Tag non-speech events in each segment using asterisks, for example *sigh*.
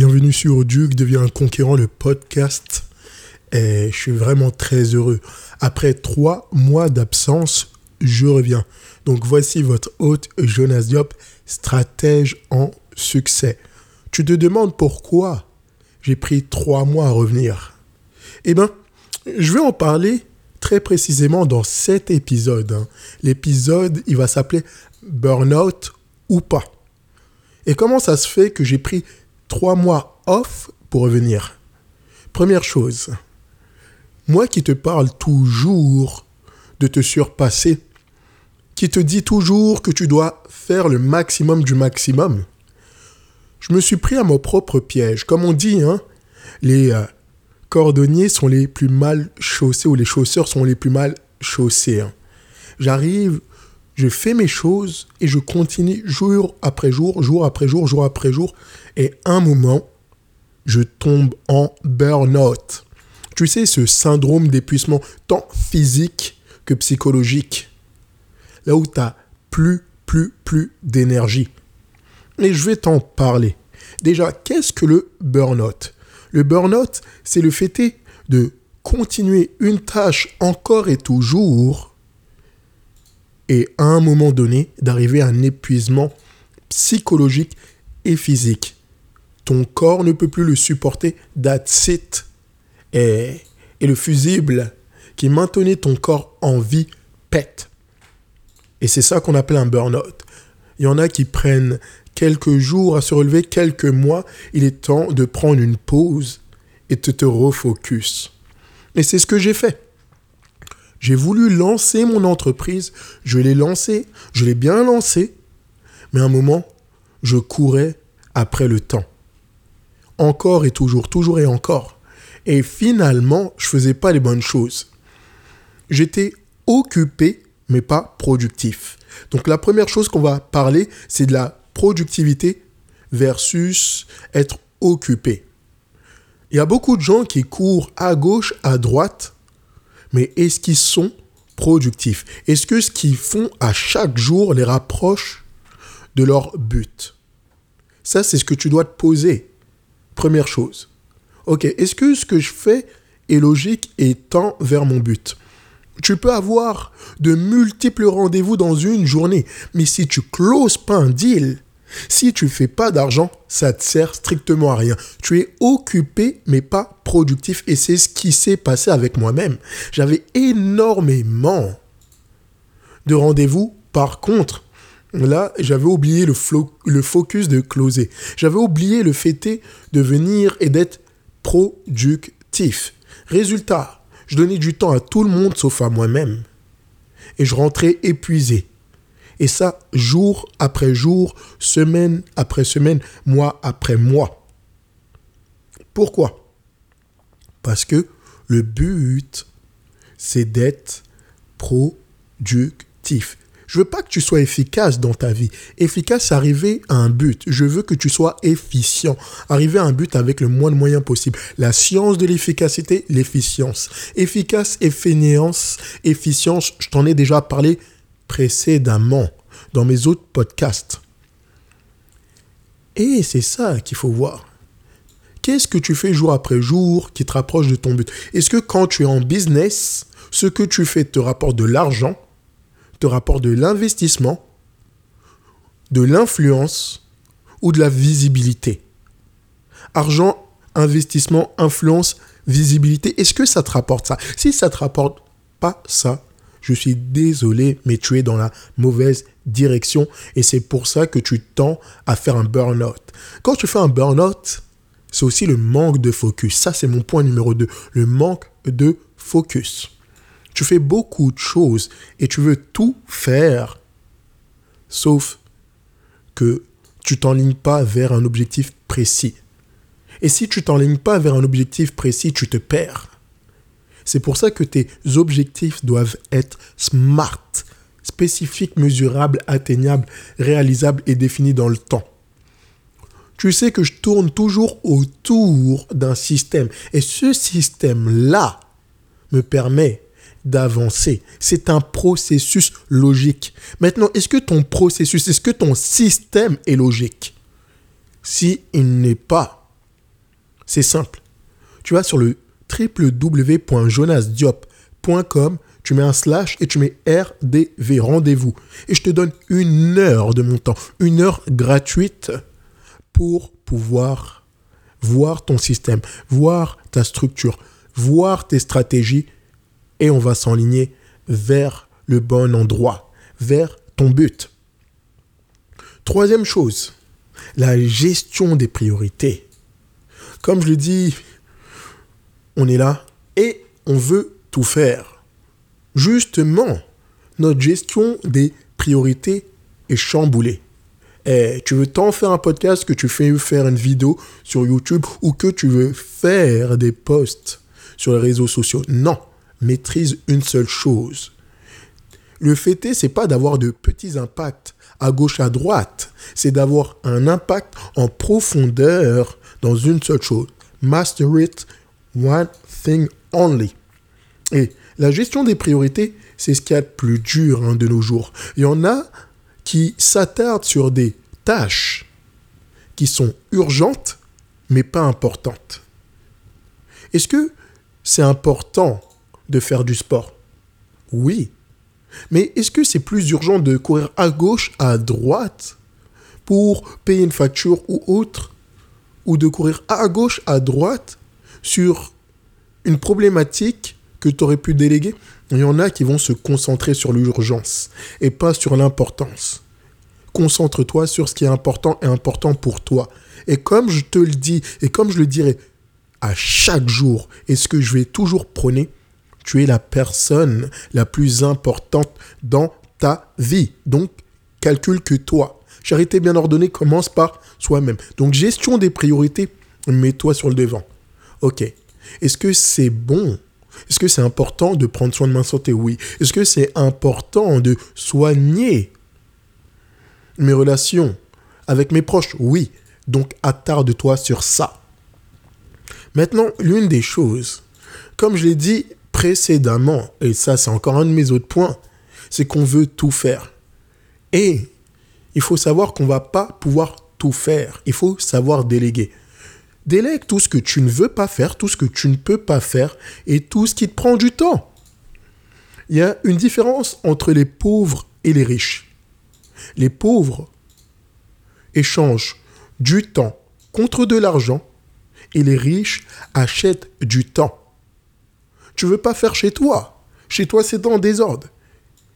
Bienvenue sur Duke devient un conquérant, le podcast. Et je suis vraiment très heureux. Après trois mois d'absence, je reviens. Donc voici votre hôte Jonas Diop, stratège en succès. Tu te demandes pourquoi j'ai pris trois mois à revenir? Eh bien, je vais en parler très précisément dans cet épisode. hein. L'épisode, il va s'appeler Burnout ou pas. Et comment ça se fait que j'ai pris trois mois off pour revenir Première chose, moi qui te parle toujours de te surpasser, qui te dit toujours que tu dois faire le maximum du maximum, je me suis pris à mon propre piège. Comme on dit, hein, les euh, cordonniers sont les plus mal chaussés ou les chausseurs sont les plus mal chaussés. hein. J'arrive, je fais mes choses et je continue jour après jour, jour après jour, jour après jour. Et un moment, je tombe en burn-out. Tu sais, ce syndrome d'épuisement tant physique que psychologique. Là où tu n'as plus, plus, plus d'énergie. Et je vais t'en parler. Déjà, qu'est-ce que le burn-out? Le burn-out, c'est le fait de continuer une tâche encore et toujours et à un moment donné d'arriver à un épuisement psychologique et physique. Ton corps ne peut plus le supporter, that's it. Et, le fusible qui maintenait ton corps en vie pète. Et c'est ça qu'on appelle un burn-out. Il y en a qui prennent quelques jours à se relever, quelques mois. Il est temps de prendre une pause et de te refocus. Et c'est ce que j'ai fait. J'ai voulu lancer mon entreprise. Je l'ai lancée. Je l'ai bien lancée. Mais à un moment, je courais après le temps. Encore et toujours, toujours et encore. Et finalement, je faisais pas les bonnes choses. J'étais occupé, mais pas productif. Donc la première chose qu'on va parler, c'est de la productivité versus être occupé. Il y a beaucoup de gens qui courent à gauche, à droite, mais est-ce qu'ils sont productifs? Est-ce que ce qu'ils font à chaque jour les rapproche de leur but? Ça, c'est ce que tu dois te poser. Première chose. Ok, est-ce que ce que je fais est logique et tend vers mon but? Tu peux avoir de multiples rendez-vous dans une journée, mais si tu closes pas un deal, si tu fais pas d'argent, ça te sert strictement à rien. Tu es occupé mais pas productif et c'est ce qui s'est passé avec moi-même. J'avais énormément de rendez-vous. Par contre, là, j'avais oublié le, focus de closer. J'avais oublié le fait de venir et d'être productif. Résultat, je donnais du temps à tout le monde sauf à moi-même. Et je rentrais épuisé. Et ça, jour après jour, semaine après semaine, mois après mois. Pourquoi? Parce que le but, c'est d'être productif. Je veux pas que tu sois efficace dans ta vie. Efficace, arriver à un but. Je veux que tu sois efficient. Arriver à un but avec le moins de moyens possible. La science de l'efficacité, l'efficience. Efficace et fainéance, efficience, je t'en ai déjà parlé précédemment dans mes autres podcasts. Et c'est ça qu'il faut voir. Qu'est-ce que tu fais jour après jour qui te rapproche de ton but? Est-ce que quand tu es en business, ce que tu fais te rapporte de l'argent, te rapporte de l'investissement, de l'influence ou de la visibilité Argent, investissement, influence, visibilité, est-ce que ça te rapporte ça? Si ça te rapporte pas ça, je suis désolé, mais tu es dans la mauvaise direction et c'est pour ça que tu tends à faire un burn-out. Quand tu fais un burn-out, c'est aussi le manque de focus. Ça, c'est mon point numéro 2. Le manque de focus. Tu fais beaucoup de choses et tu veux tout faire, sauf que tu t'enlignes pas vers un objectif précis. Et si tu t'enlignes pas vers un objectif précis, tu te perds. C'est pour ça que tes objectifs doivent être smart, spécifiques, mesurables, atteignables, réalisables et définis dans le temps. Tu sais que je tourne toujours autour d'un système. Et ce système-là me permet d'avancer. C'est un processus logique. Maintenant, est-ce que ton processus, est-ce que ton système est logique? Si il n'est pas, C'est simple. Tu vas sur le www.jonasdiop.com, tu mets un slash et tu mets RDV, rendez-vous. Et je te donne une heure de mon temps, une heure gratuite pour pouvoir voir ton système, voir ta structure, voir tes stratégies et on va s'enligner vers le bon endroit, vers ton but. Troisième chose, la gestion des priorités. Comme je le dis, on est là et on veut tout faire. Justement, notre gestion des priorités est chamboulée. Eh, tu veux tant faire un podcast que tu fais faire une vidéo sur YouTube ou que tu veux faire des posts sur les réseaux sociaux? Non, maîtrise une seule chose. Le fait c'est pas d'avoir de petits impacts à gauche, à droite. C'est d'avoir un impact en profondeur dans une seule chose. Master it, one thing only. Et la gestion des priorités, c'est ce qu'il y a de plus dur hein, de nos jours. Il y en a qui s'attardent sur des tâches qui sont urgentes, mais pas importantes. Est-ce que c'est important de faire du sport Oui. Mais est-ce que c'est plus urgent de courir à gauche, à droite pour payer une facture ou autre Ou de courir à gauche, à droite sur une problématique que tu aurais pu déléguer? Il y en a qui vont se concentrer sur l'urgence et pas sur l'importance. Concentre-toi sur ce qui est important et important pour toi. Et comme je te le dis, et comme je le dirai à chaque jour, et ce que je vais toujours prôner, tu es la personne la plus importante dans ta vie. Donc, calcule que toi. Charité bien ordonnée commence par soi-même. Donc, gestion des priorités, mets-toi sur le devant. Ok. Est-ce que c'est bon? Est-ce que c'est important de prendre soin de ma santé? Oui. Est-ce que c'est important de soigner mes relations avec mes proches? Oui. Donc, attarde-toi sur ça. Maintenant, l'une des choses, comme je l'ai dit précédemment, et ça c'est encore un de mes autres points, c'est qu'on veut tout faire. Et il faut savoir qu'on va pas pouvoir tout faire. Il faut savoir déléguer. Délègue tout ce que tu ne veux pas faire, tout ce que tu ne peux pas faire et tout ce qui te prend du temps. Il y a une différence entre les pauvres et les riches. Les pauvres échangent du temps contre de l'argent et les riches achètent du temps tu veux pas faire chez toi. Chez toi, c'est en désordre.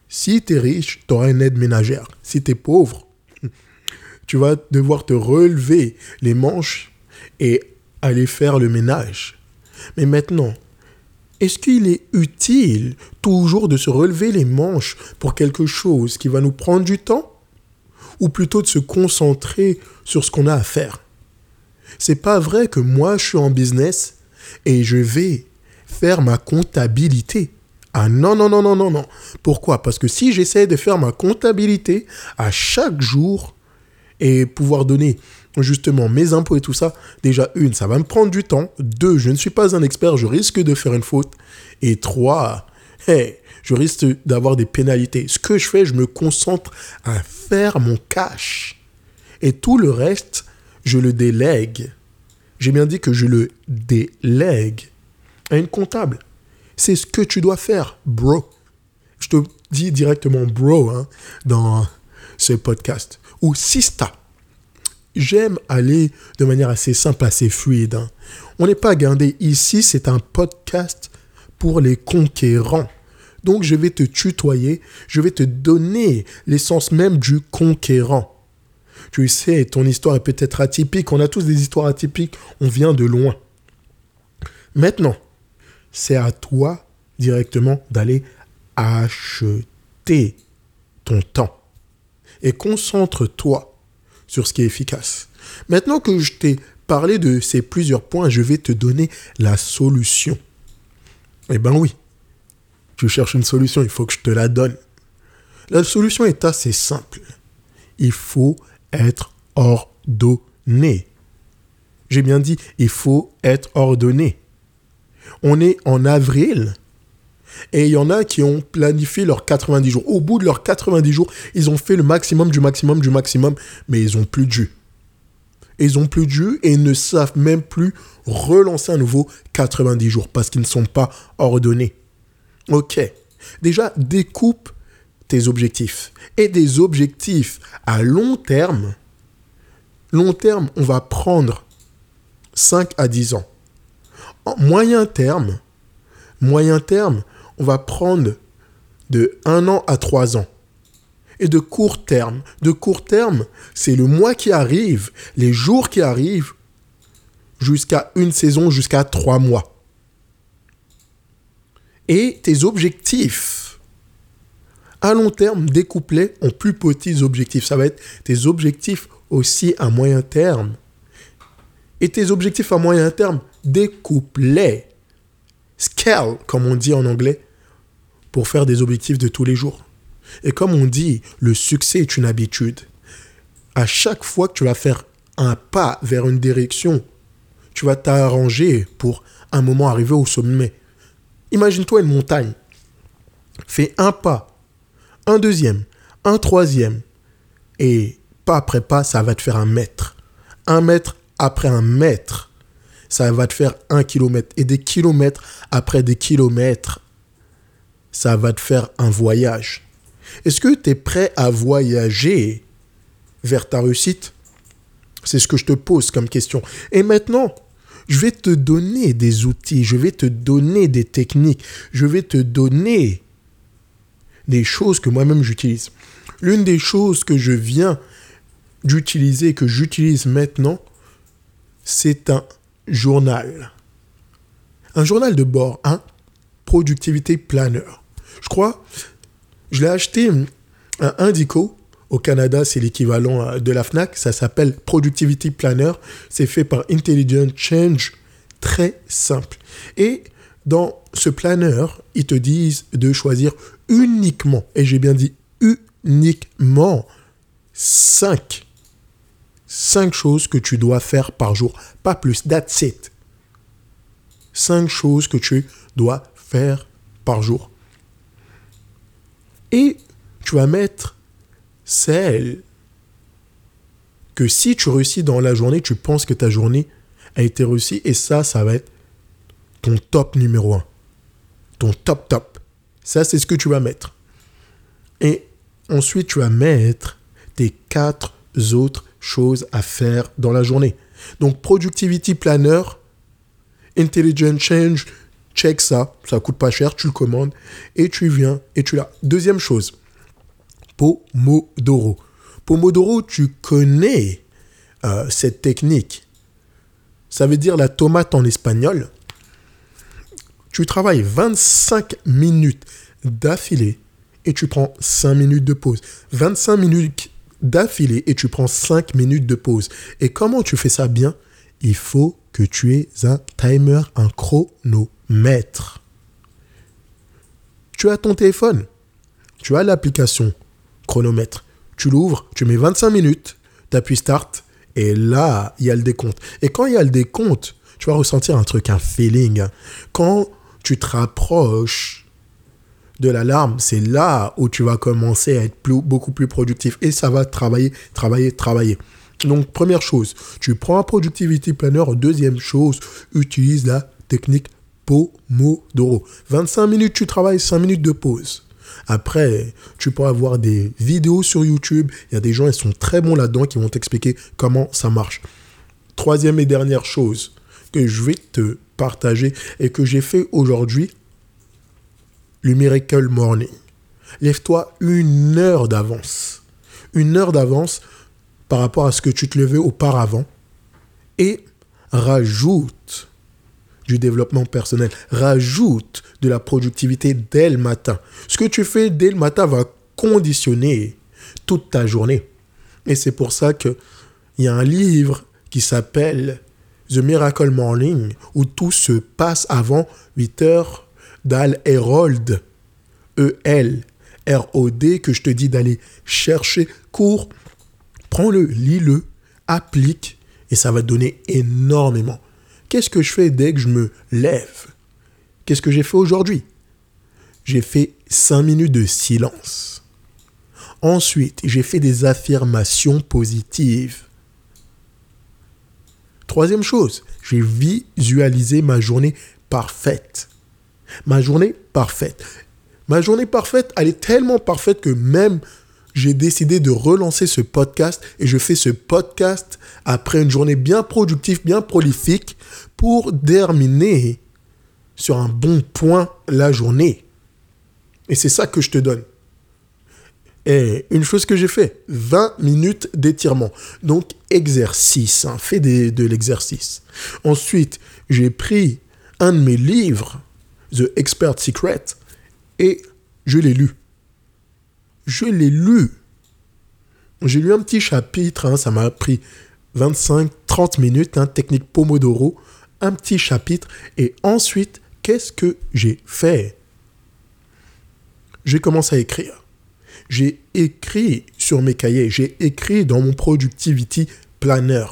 Si tu es riche, tu auras une aide ménagère. Si tu es pauvre, *laughs* tu vas devoir te relever les manches et aller faire le ménage. Mais maintenant, est-ce qu'il est utile toujours de se relever les manches pour quelque chose qui va nous prendre du temps? Ou plutôt de se concentrer sur ce qu'on a à faire? C'est pas vrai que moi je suis en business et je vais faire ma comptabilité. Ah non, non, non, non, non, non. Pourquoi? Parce que si j'essaie de faire ma comptabilité à chaque jour et pouvoir donner justement mes impôts et tout ça, déjà une, ça va me prendre du temps. Deux, je ne suis pas un expert, je risque de faire une faute. Et trois, hey, je risque d'avoir des pénalités. Ce que je fais, je me concentre à faire mon cash. Et tout le reste, je le délègue. J'ai bien dit que je le délègue à une comptable. C'est ce que tu dois faire, bro. Je te dis directement bro hein, dans ce podcast. Ou sista. J'aime aller de manière assez simple, assez fluide. Hein. On n'est pas gardé ici, c'est un podcast pour les conquérants. Donc je vais te tutoyer, je vais te donner l'essence même du conquérant. Tu sais, ton histoire est peut-être atypique, on a tous des histoires atypiques, on vient de loin. Maintenant, c'est à toi directement d'aller acheter ton temps. Et concentre-toi sur ce qui est efficace. Maintenant que je t'ai parlé de ces plusieurs points, je vais te donner la solution. Eh ben oui, tu cherches une solution, il faut que je te la donne. La solution est assez simple. Il faut être ordonné. J'ai bien dit, il faut être ordonné. On est en avril et il y en a qui ont planifié leurs 90 jours. Au bout de leurs 90 jours, ils ont fait le maximum du maximum du maximum, mais ils n'ont plus de. Ils ont plus de et ne savent même plus relancer à nouveau 90 jours parce qu'ils ne sont pas ordonnés. Ok. Déjà, découpe tes objectifs. Et des objectifs à long terme. Long terme, on va prendre 5 à 10 ans. En moyen terme, moyen terme, on va prendre de 1 an à 3 ans. Et de court terme, de court terme, c'est le mois qui arrive, les jours qui arrivent, jusqu'à une saison, jusqu'à 3 mois. Et tes objectifs à long terme, découplés en plus petits objectifs. Ça va être tes objectifs aussi à moyen terme. Et tes objectifs à moyen terme, découplés. Scale, comme on dit en anglais, pour faire des objectifs de tous les jours. Et comme on dit, le succès est une habitude. À chaque fois que tu vas faire un pas vers une direction, tu vas t'arranger pour un moment arriver au sommet. Imagine-toi une montagne. Fais un pas, un deuxième, un troisième. Et pas après pas, ça va te faire un mètre. Un mètre après un mètre, ça va te faire un kilomètre. Et des kilomètres après des kilomètres, ça va te faire un voyage. Est-ce que tu es prêt à voyager vers ta réussite? C'est ce que je te pose comme question. Et maintenant, je vais te donner des outils, je vais te donner des techniques, je vais te donner des choses que moi-même j'utilise. L'une des choses que je viens d'utiliser, que j'utilise maintenant, c'est un journal. Un journal de bord, un productivité planner. Je crois, je l'ai acheté un Indico. Au Canada, c'est l'équivalent de la FNAC. Ça s'appelle Productivity Planner. C'est fait par Intelligent Change. Très simple. Et dans ce planner, ils te disent de choisir uniquement, et j'ai bien dit uniquement, 5 5 choses que tu dois faire par jour. Pas plus. That's it. 5 choses que tu dois faire par jour. Et tu vas mettre celle que si tu réussis dans la journée, tu penses que ta journée a été réussie. Et ça, ça va être ton top numéro 1. Ton top top. Ça, c'est ce que tu vas mettre. Et ensuite, tu vas mettre tes quatre autres choses à faire dans la journée. Donc, Productivity Planner, Intelligent Change, check ça, ça coûte pas cher, tu le commandes et tu viens et tu l'as. Deuxième chose, Pomodoro. Pomodoro, tu connais euh, cette technique. Ça veut dire la tomate en espagnol. Tu travailles 25 minutes d'affilée et tu prends 5 minutes de pause. 25 minutes d'affilée et tu prends 5 minutes de pause. Et comment tu fais ça bien? Il faut que tu aies un timer, un chronomètre. Tu as ton téléphone, tu as l'application chronomètre. Tu l'ouvres, tu mets 25 minutes, tu appuies start et là, il y a le décompte. Et quand il y a le décompte, tu vas ressentir un truc, un feeling. Quand tu te rapproches de l'alarme, c'est là où tu vas commencer à être beaucoup plus productif et ça va travailler, travailler, travailler. Donc, première chose, tu prends un Productivity Planner. Deuxième chose, utilise la technique Pomodoro. 25 minutes, tu travailles, 5 minutes de pause. Après, tu peux avoir des vidéos sur YouTube. Il y a des gens, ils sont très bons là-dedans qui vont t'expliquer comment ça marche. Troisième et dernière chose que je vais te partager et que j'ai fait aujourd'hui, le Miracle Morning. Lève-toi une heure d'avance. Une heure d'avance par rapport à ce que tu te levais auparavant et rajoute du développement personnel, rajoute de la productivité dès le matin. Ce que tu fais dès le matin va conditionner toute ta journée. Et c'est pour ça qu'il y a un livre qui s'appelle The Miracle Morning où tout se passe avant 8 heures d'Al Herold, E-L-R-O-D, que je te dis d'aller chercher cours Prends-le, lis-le, applique, et ça va donner énormément. Qu'est-ce que je fais dès que je me lève? Qu'est-ce que j'ai fait aujourd'hui? J'ai fait 5 minutes de silence. Ensuite, j'ai fait des affirmations positives. Troisième chose, j'ai visualisé ma journée parfaite. Ma journée parfaite. Ma journée parfaite, elle est tellement parfaite que même j'ai décidé de relancer ce podcast et je fais ce podcast après une journée bien productive, bien prolifique pour terminer sur un bon point la journée. Et c'est ça que je te donne. Et une chose que j'ai fait, 20 minutes d'étirement. Donc exercice, hein, fais de l'exercice. Ensuite, j'ai pris un de mes livres, The Expert Secret, et je l'ai lu. Je l'ai lu. J'ai lu un petit chapitre, hein, ça m'a pris 25-30 minutes, hein, technique Pomodoro, un petit chapitre, et ensuite, qu'est-ce que j'ai fait? J'ai commencé à écrire j'ai écrit sur mes cahiers, j'ai écrit dans mon Productivity Planner.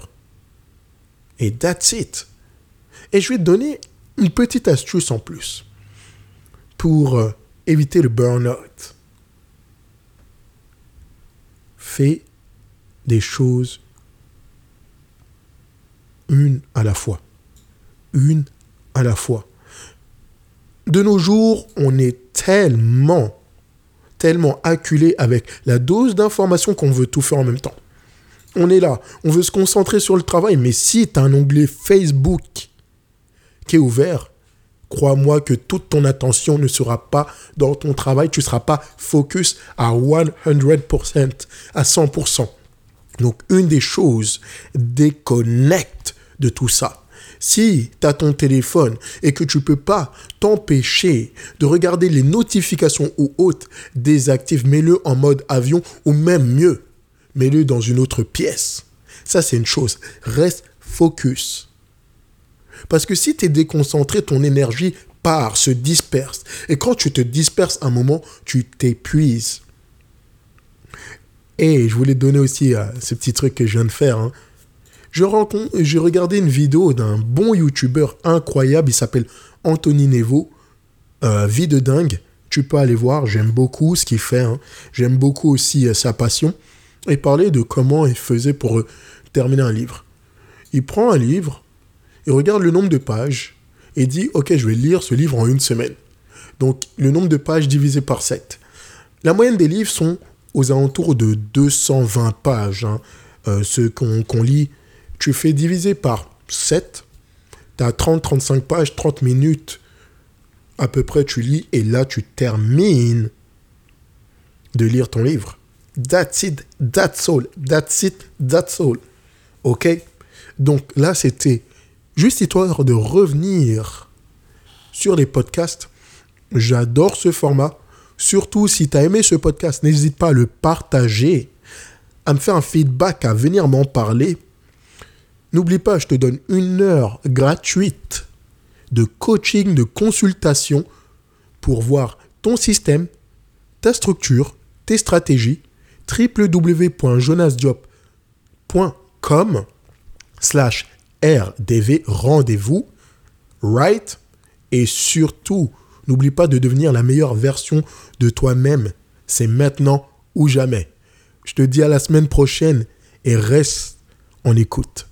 Et that's it. Et je vais te donner une petite astuce en plus pour euh, éviter le burn-out. Fais des choses une à la fois. Une à la fois. De nos jours, on est tellement tellement acculé avec la dose d'informations qu'on veut tout faire en même temps. On est là, on veut se concentrer sur le travail, mais si tu as un onglet Facebook qui est ouvert, crois-moi que toute ton attention ne sera pas dans ton travail, tu ne seras pas focus à 100%, à 100%. Donc une des choses, déconnecte de tout ça. Si tu as ton téléphone et que tu ne peux pas t'empêcher de regarder les notifications ou autres, désactive, mets-le en mode avion ou même mieux, mets-le dans une autre pièce. Ça, c'est une chose. Reste focus. Parce que si tu es déconcentré, ton énergie part, se disperse. Et quand tu te disperses un moment, tu t'épuises. Et je voulais donner aussi euh, ce petit truc que je viens de faire. Hein. Je regardé une vidéo d'un bon youtubeur incroyable, il s'appelle Anthony Nevo, euh, vie de dingue. Tu peux aller voir, j'aime beaucoup ce qu'il fait, hein. j'aime beaucoup aussi euh, sa passion. Et parler de comment il faisait pour euh, terminer un livre. Il prend un livre, il regarde le nombre de pages et dit Ok, je vais lire ce livre en une semaine. Donc le nombre de pages divisé par 7. La moyenne des livres sont aux alentours de 220 pages. Hein. ceux qu'on lit tu fais diviser par 7, tu as 30-35 pages, 30 minutes à peu près, tu lis et là tu termines de lire ton livre. That's it, that's all, that's it, that's all. Ok? Donc là, c'était juste histoire de revenir sur les podcasts. J'adore ce format. Surtout si tu as aimé ce podcast, n'hésite pas à le partager, à me faire un feedback, à venir m'en parler N'oublie pas, je te donne une heure gratuite de coaching, de consultation pour voir ton système, ta structure, tes stratégies www.jonasdiop.com slash RDV rendez-vous. Right. Et surtout n'oublie pas de devenir la meilleure version de toi-même. C'est maintenant ou jamais. Je te dis à la semaine prochaine et reste en écoute